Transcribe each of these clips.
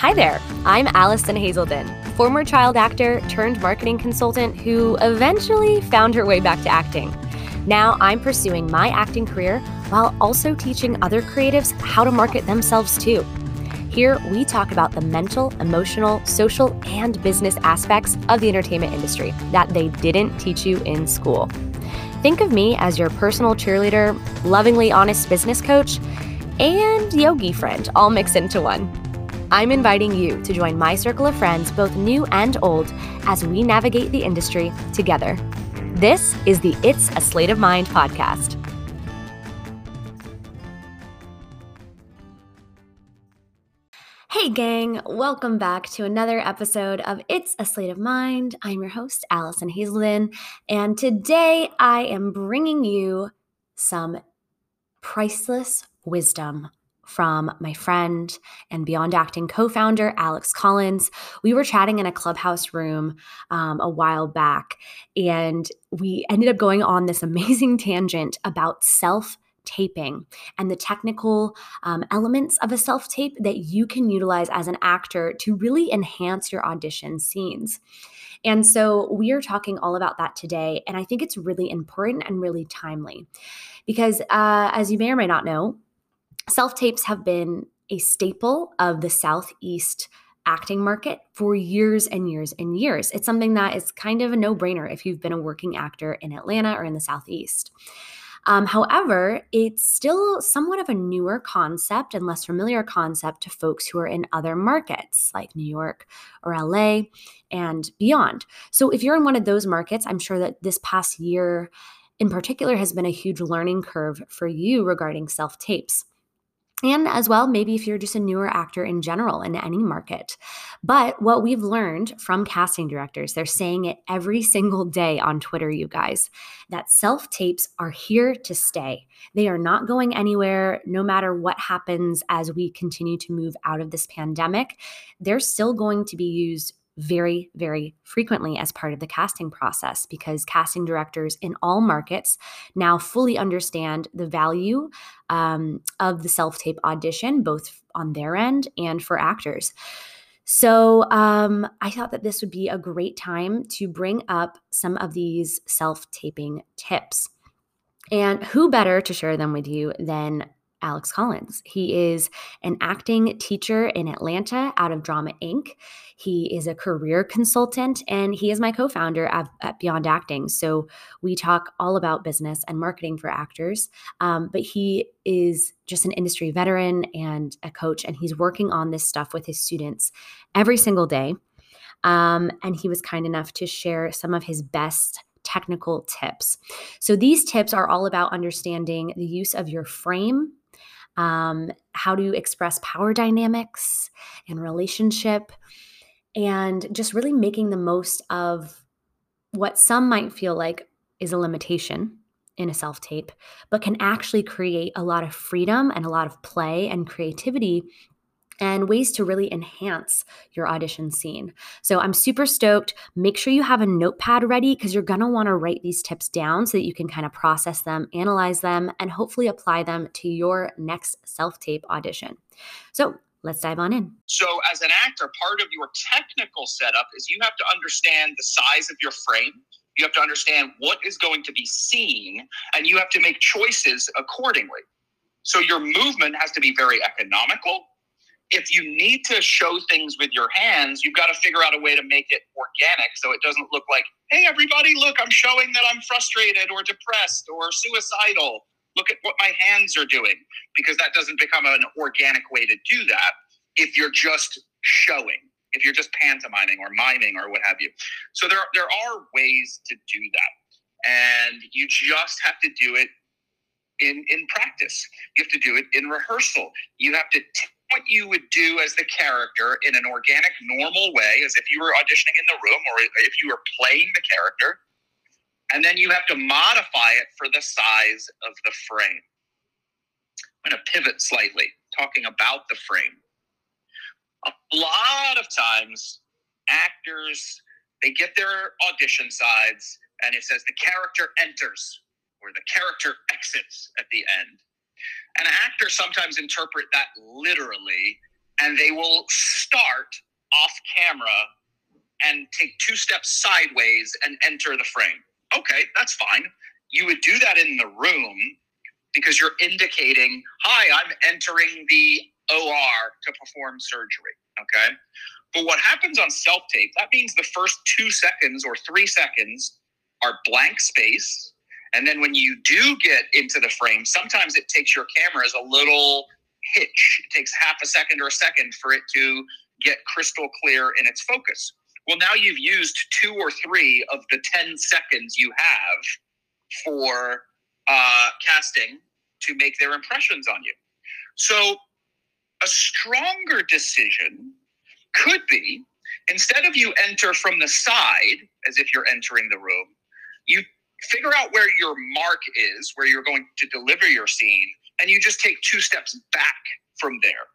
Hi there, I'm Allison Hazelden, former child actor turned marketing consultant who eventually found her way back to acting. Now I'm pursuing my acting career while also teaching other creatives how to market themselves too. Here, we talk about the mental, emotional, social, and business aspects of the entertainment industry that they didn't teach you in school. Think of me as your personal cheerleader, lovingly honest business coach, and yogi friend all mixed into one. I'm inviting you to join my circle of friends, both new and old, as we navigate the industry together. This is the It's a Sleight of Mind podcast. Hey, gang, welcome back to another episode of It's a Sleight of Mind. I'm your host, Allison Hazelden, and today I am bringing you some priceless wisdom from my friend and Beyond Acting co founder, Alex Collins. We were chatting in a clubhouse room um, a while back, and we ended up going on this amazing tangent about self taping and the technical um, elements of a self tape that you can utilize as an actor to really enhance your audition scenes. And so we are talking all about that today. And I think it's really important and really timely because, uh, as you may or may not know, Self tapes have been a staple of the Southeast acting market for years and years and years. It's something that is kind of a no brainer if you've been a working actor in Atlanta or in the Southeast. Um, however, it's still somewhat of a newer concept and less familiar concept to folks who are in other markets like New York or LA and beyond. So, if you're in one of those markets, I'm sure that this past year in particular has been a huge learning curve for you regarding self tapes and as well, maybe if you're just a newer actor in general in any market. But what we've learned from casting directors, they're saying it every single day on Twitter, you guys, that self tapes are here to stay. They are not going anywhere, no matter what happens as we continue to move out of this pandemic. They're still going to be used very, very frequently as part of the casting process because casting directors in all markets now fully understand the value um, of the self tape audition, both on their end and for actors. So um, I thought that this would be a great time to bring up some of these self taping tips. And who better to share them with you than Alex Collins. He is an acting teacher in Atlanta out of Drama Inc. He is a career consultant and he is my co founder at, at, Beyond Acting. So we talk all about business and marketing for actors. Um, but he is just an industry veteran and a coach, and he's working on this stuff with his students every single day. Um, and he was kind enough to share some of his best technical tips. So these tips are all about understanding the use of your frame um, how to express power dynamics and relationship, and just really making the most of what some might feel like is a limitation in a self tape, but can actually create a lot of freedom and a lot of play and creativity and ways to really enhance your audition scene. So I'm super stoked. Make sure you have a notepad ready because you're going to want to write these tips down so that you can kind of process them, analyze them, and hopefully apply them to your next self tape audition. So let's dive on in. So, as an actor, part of your technical setup is you have to understand the size of your frame. You have to understand what is going to be seen, and you have to make choices accordingly. So, your movement has to be very economical if you need to show things with your hands, you've got to figure out a way to make it organic so it doesn't look like, hey, everybody, look, I'm showing that I'm frustrated or depressed or suicidal. Look at what my hands are doing, because that doesn't become an organic way to do that if you're just showing, if you're just pantomiming or miming or what have you. So there, there are ways to do that. And you just have to do it in, in practice. You have to do it in rehearsal. You have to t- what you would do as the character in an organic, normal way, as if you were auditioning in the room or if you were playing the character. And then you have to modify it for the size of the frame. I'm going to pivot slightly, talking about the frame. A lot of times, actors they get their audition sides and it says the character enters or the character exits at the end. And actors sometimes interpret that literally and they will start off camera and take two steps sideways and enter the frame. Okay, that's fine. You would do that in the room because you're indicating, hi, I'm entering the OR to perform surgery. Okay. But what happens on self tape, that means the first two seconds or three seconds are blank space. And then when you do get into the frame, sometimes it takes your cameras a little hitch. It takes half a second or a second for it to get crystal clear in its focus. Well, now you've used two or three of the 10 seconds you have for uh, casting to make their impressions on you. So, a stronger decision could be instead of you enter from the side as if you're entering the room, you figure out where your mark is, where you're going to deliver your scene, and you just take two steps back from there.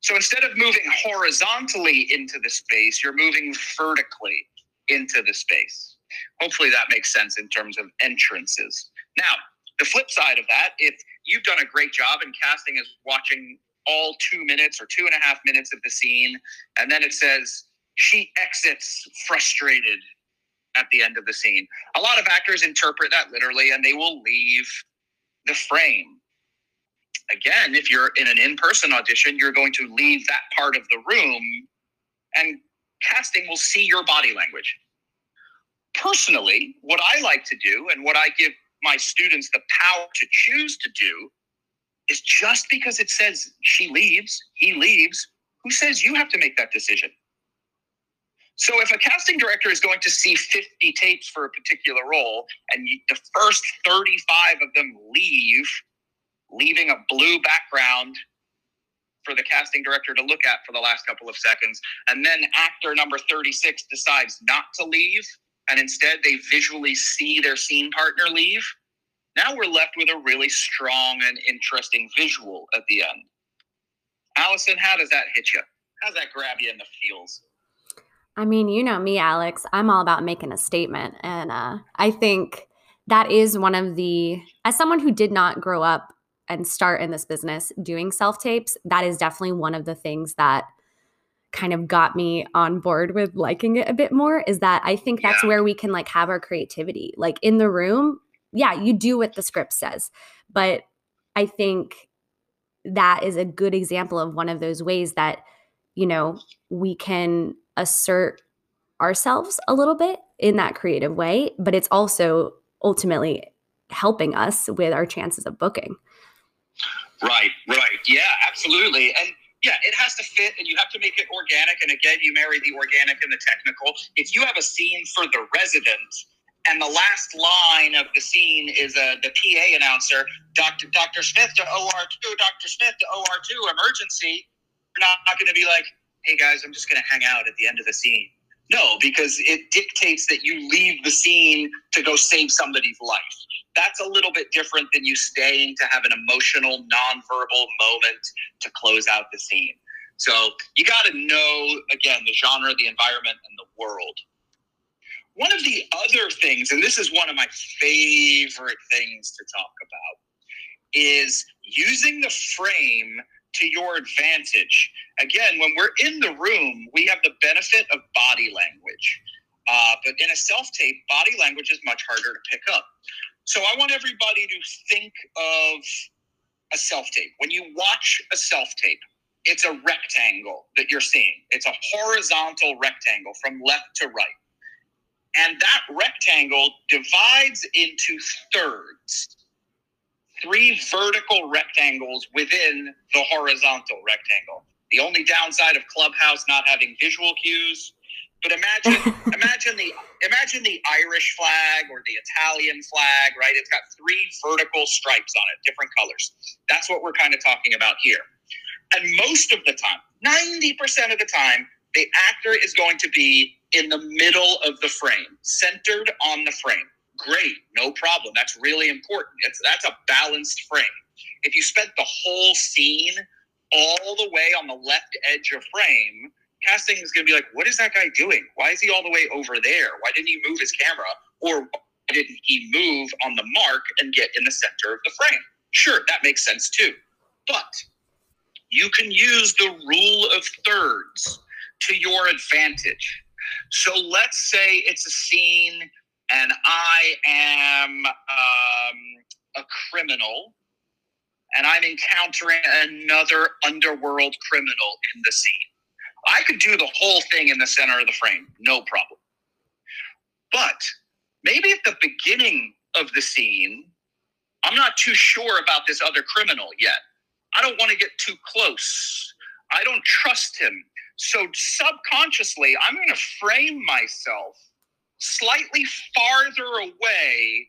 So instead of moving horizontally into the space, you're moving vertically into the space. Hopefully that makes sense in terms of entrances. Now, the flip side of that, if you've done a great job and casting is watching all two minutes or two and a half minutes of the scene, and then it says she exits frustrated at the end of the scene. A lot of actors interpret that literally and they will leave the frame again, if you're in an in person audition, you're going to leave that part of the room and casting will see your body language. Personally, what I like to do and what I give my students the power to choose to do is just because it says she leaves, he leaves, who says you have to make that decision? So if a casting director is going to see 50 tapes for a particular role and the first 35 of them leave leaving a blue background for the casting director to look at for the last couple of seconds. And then actor number 36 decides not to leave, and instead they visually see their scene partner leave. Now we're left with a really strong and interesting visual at the end. Allison, how does that hit you? How does that grab you in the feels? I mean, you know me, Alex. I'm all about making a statement. And uh, I think that is one of the, as someone who did not grow up and start in this business doing self tapes, that is definitely one of the things that kind of got me on board with liking it a bit more is that I think that's yeah. where we can like have our creativity. Like in the room, yeah, you do what the script says. But I think that is a good example of one of those ways that, you know, we can assert ourselves a little bit in that creative way, but it's also ultimately helping us with our chances of booking. Right, right. Yeah, absolutely. And yeah, it has to fit and you have to make it organic. And again, you marry the organic and the technical. If you have a scene for the resident and the last line of the scene is uh, the PA announcer, Dr. Dr. Smith to OR2, Dr. Smith to OR2, emergency, you're not, not going to be like, hey guys, I'm just going to hang out at the end of the scene. No, because it dictates that you leave the scene to go save somebody's life that's a little bit different than you staying to have an emotional, nonverbal moment to close out the scene. So you got to know, again, the genre, the environment, and the world. One of the other things, and this is one of my favorite things to talk about, is using the frame to your advantage. Again, when we're in the room, we have the benefit of body language. Uh, but in a self tape, body language is much harder to pick up. So I want everybody to think of a self tape. When you watch a self tape, it's a rectangle that you're seeing. It's a horizontal rectangle from left to right. And that rectangle divides into thirds, three vertical rectangles within the horizontal rectangle. The only downside of Clubhouse not having visual cues but imagine, imagine the imagine the Irish flag or the Italian flag, right? It's got three vertical stripes on it, different colors. That's what we're kind of talking about here. And most of the time, ninety percent of the time, the actor is going to be in the middle of the frame, centered on the frame. Great, no problem. That's really important. It's that's a balanced frame. If you spent the whole scene all the way on the left edge of frame, casting is going to be like, what is that guy doing? Why is he all the way over there? Why didn't he move his camera? Or why didn't he move on the mark and get in the center of the frame? Sure, that makes sense too. But you can use the rule of thirds to your advantage. So let's say it's a scene and I am um, a criminal and I'm encountering another underworld criminal in the scene. I could do the whole thing in the center of the frame, no problem. But maybe at the beginning of the scene, I'm not too sure about this other criminal yet. I don't want to get too close. I don't trust him. So subconsciously, I'm going to frame myself slightly farther away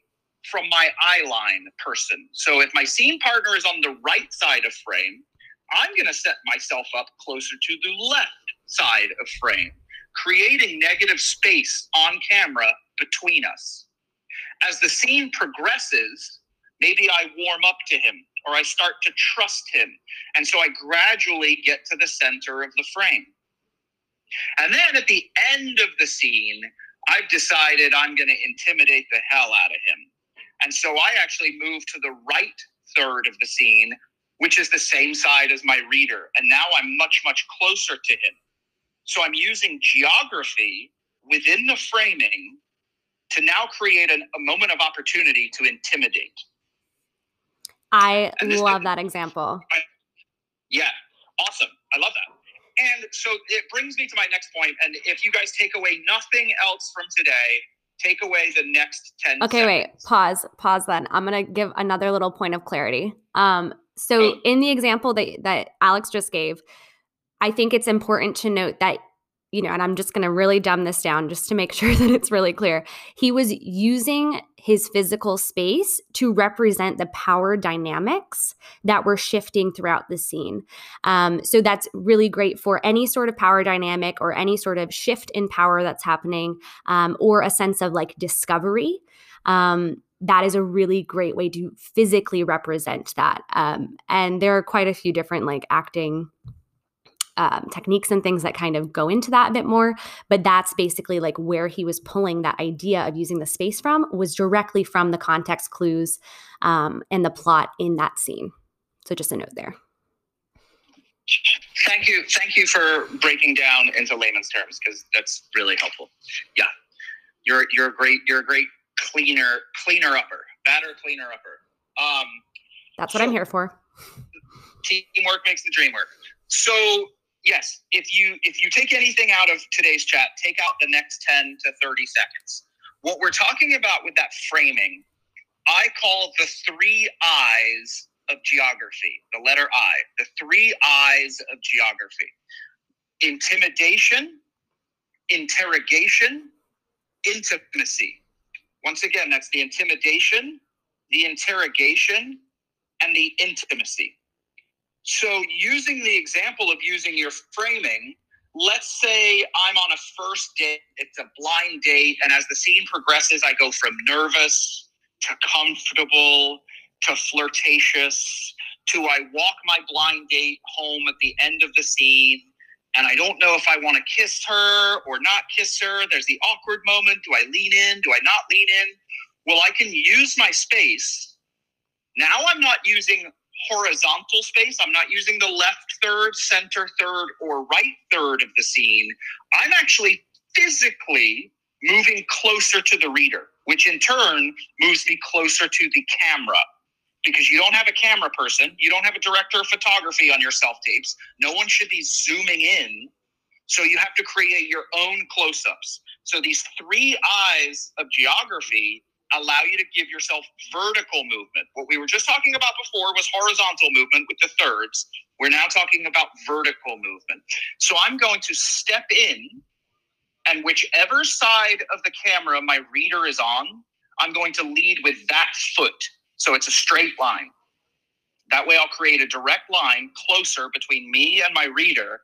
from my eye line person. So if my scene partner is on the right side of frame, I'm going to set myself up closer to the left side of frame, creating negative space on camera between us. As the scene progresses, maybe I warm up to him or I start to trust him. And so I gradually get to the center of the frame. And then at the end of the scene, I've decided I'm going to intimidate the hell out of him. And so I actually move to the right third of the scene, which is the same side as my reader. And now I'm much, much closer to him. So I'm using geography within the framing to now create an, a moment of opportunity to intimidate. I love that example. I, yeah, awesome. I love that. And so it brings me to my next point. And if you guys take away nothing else from today, take away the next 10 okay seconds. wait pause pause then i'm going to give another little point of clarity um so oh. in the example that that alex just gave i think it's important to note that you know, and I'm just going to really dumb this down just to make sure that it's really clear. He was using his physical space to represent the power dynamics that were shifting throughout the scene. Um, so that's really great for any sort of power dynamic or any sort of shift in power that's happening um, or a sense of like discovery. Um, that is a really great way to physically represent that. Um, and there are quite a few different like acting um, techniques and things that kind of go into that a bit more. But that's basically like where he was pulling that idea of using the space from was directly from the context clues um, and the plot in that scene. So just a note there. Thank you. Thank you for breaking down into layman's terms because that's really helpful. Yeah, you're you're a great you're a great cleaner cleaner upper, batter cleaner upper. Um, that's what so, I'm here for. Teamwork makes the dream work. So yes, if you if you take anything out of today's chat, take out the next 10 to 30 seconds. What we're talking about with that framing, I call the three eyes of geography, the letter I, the three eyes of geography. Intimidation, interrogation, intimacy. Once again, that's the intimidation, the interrogation, and the intimacy. So, using the example of using your framing, let's say I'm on a first date, it's a blind date, and as the scene progresses, I go from nervous to comfortable to flirtatious to I walk my blind date home at the end of the scene and I don't know if I want to kiss her or not kiss her. There's the awkward moment. Do I lean in? Do I not lean in? Well, I can use my space. Now I'm not using horizontal space. I'm not using the left third, center third, or right third of the scene. I'm actually physically moving closer to the reader, which in turn moves me closer to the camera. Because you don't have a camera person, you don't have a director of photography on your self tapes. No one should be zooming in. So you have to create your own close ups. So these three eyes of geography allow you to give yourself vertical movement. What we were just talking about before was horizontal movement with the thirds. We're now talking about vertical movement. So I'm going to step in, and whichever side of the camera my reader is on, I'm going to lead with that foot. So it's a straight line. That way, I'll create a direct line closer between me and my reader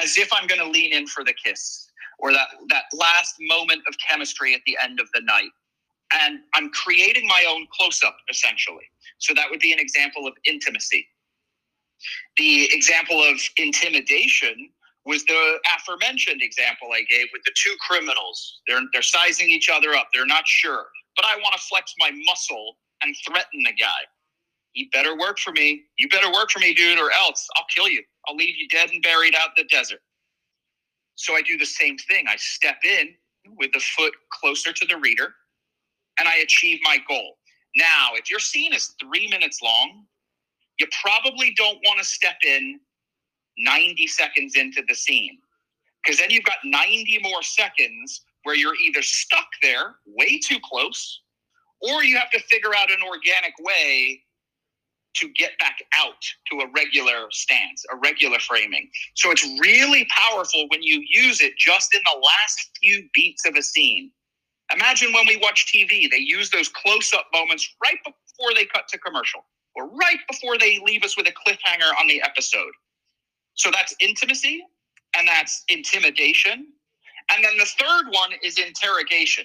as if I'm going to lean in for the kiss or that, that last moment of chemistry at the end of the night and I'm creating my own close up essentially. So that would be an example of intimacy. The example of intimidation was the aforementioned example I gave with the two criminals. They're they're sizing each other up. They're not sure, but I want to flex my muscle and threaten the guy. You better work for me. You better work for me, dude, or else I'll kill you. I'll leave you dead and buried out in the desert. So I do the same thing. I step in with the foot closer to the reader and I achieve my goal. Now, if your scene is three minutes long, you probably don't want to step in 90 seconds into the scene because then you've got 90 more seconds where you're either stuck there way too close or you have to figure out an organic way to get back out to a regular stance, a regular framing. So it's really powerful when you use it just in the last few beats of a scene. Imagine when we watch TV, they use those close up moments right before they cut to commercial or right before they leave us with a cliffhanger on the episode. So that's intimacy and that's intimidation. And then the third one is interrogation.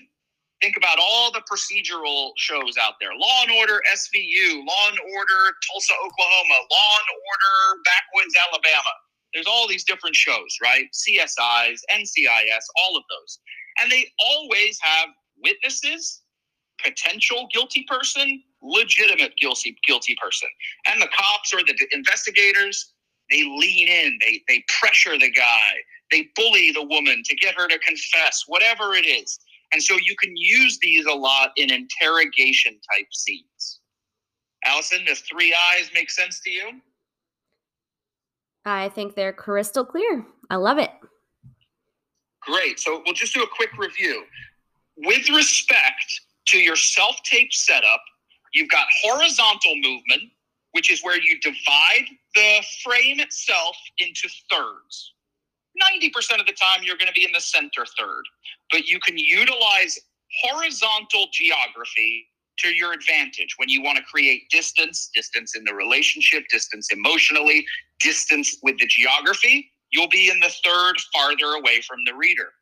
Think about all the procedural shows out there Law and Order SVU, Law and Order Tulsa, Oklahoma, Law and Order Backwoods, Alabama. There's all these different shows, right? CSIs, NCIS, all of those. And they always have witnesses, potential guilty person, legitimate guilty guilty person. And the cops or the investigators, they lean in, they they pressure the guy, they bully the woman to get her to confess, whatever it is. And so you can use these a lot in interrogation type scenes. Allison, does three eyes make sense to you? I think they're crystal clear. I love it. Great. So we'll just do a quick review. With respect to your self tape setup, you've got horizontal movement, which is where you divide the frame itself into thirds. 90% of the time, you're going to be in the center third, but you can utilize horizontal geography to your advantage when you want to create distance, distance in the relationship, distance emotionally, distance with the geography. You'll be in the third farther away from the reader.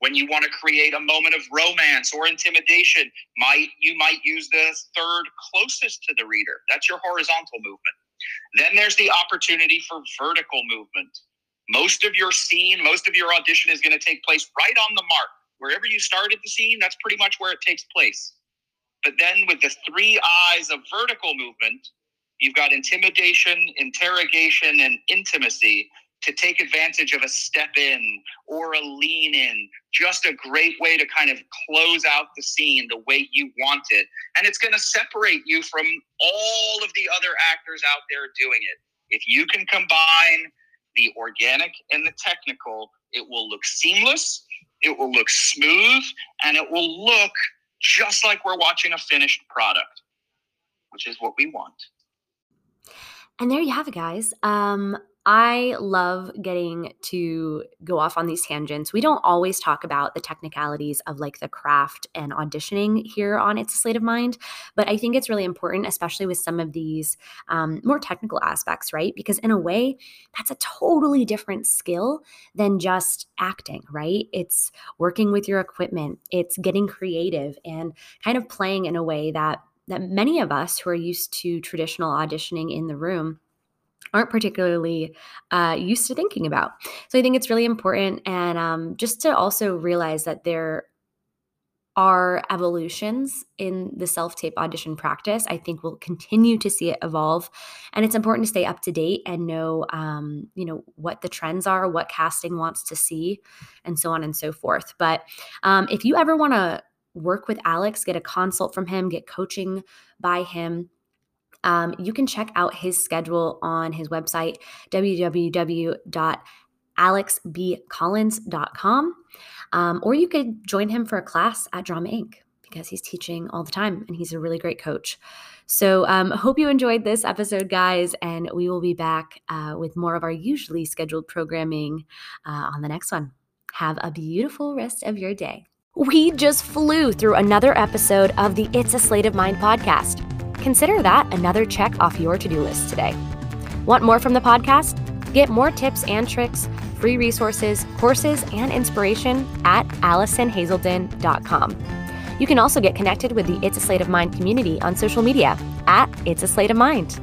When you want to create a moment of romance or intimidation, might you might use the third closest to the reader. That's your horizontal movement. Then there's the opportunity for vertical movement. Most of your scene, most of your audition is going to take place right on the mark. Wherever you started the scene, that's pretty much where it takes place. But then with the three eyes of vertical movement, you've got intimidation, interrogation, and intimacy to take advantage of a step in or a lean in. Just a great way to kind of close out the scene the way you want it. And it's going to separate you from all of the other actors out there doing it. If you can combine the organic and the technical, it will look seamless, it will look smooth, and it will look just like we're watching a finished product, which is what we want. And there you have it, guys. Um, I love getting to go off on these tangents. We don't always talk about the technicalities of like the craft and auditioning here on It's a Sleight of Mind, but I think it's really important, especially with some of these um, more technical aspects, right? Because in a way, that's a totally different skill than just acting, right? It's working with your equipment, it's getting creative and kind of playing in a way that that many of us who are used to traditional auditioning in the room aren't particularly uh, used to thinking about. So I think it's really important, and um, just to also realize that there are evolutions in the self tape audition practice. I think we'll continue to see it evolve, and it's important to stay up to date and know, um, you know, what the trends are, what casting wants to see, and so on and so forth. But um, if you ever want to work with Alex, get a consult from him, get coaching by him um, you can check out his schedule on his website, www.alexbcollins.com. Um, or you could join him for a class at Drama Inc. because he's teaching all the time and he's a really great coach. So, um, hope you enjoyed this episode, guys, and we will be back uh, with more of our usually scheduled programming uh, on the next one. Have a beautiful rest of your day. We just flew through another episode of the It's a Sleight of Mind podcast. Consider that another check off your to do list today. Want more from the podcast? Get more tips and tricks, free resources, courses, and inspiration at AllisonHazelden.com. You can also get connected with the It's a Sleight of Mind community on social media at It's a Sleight of Mind.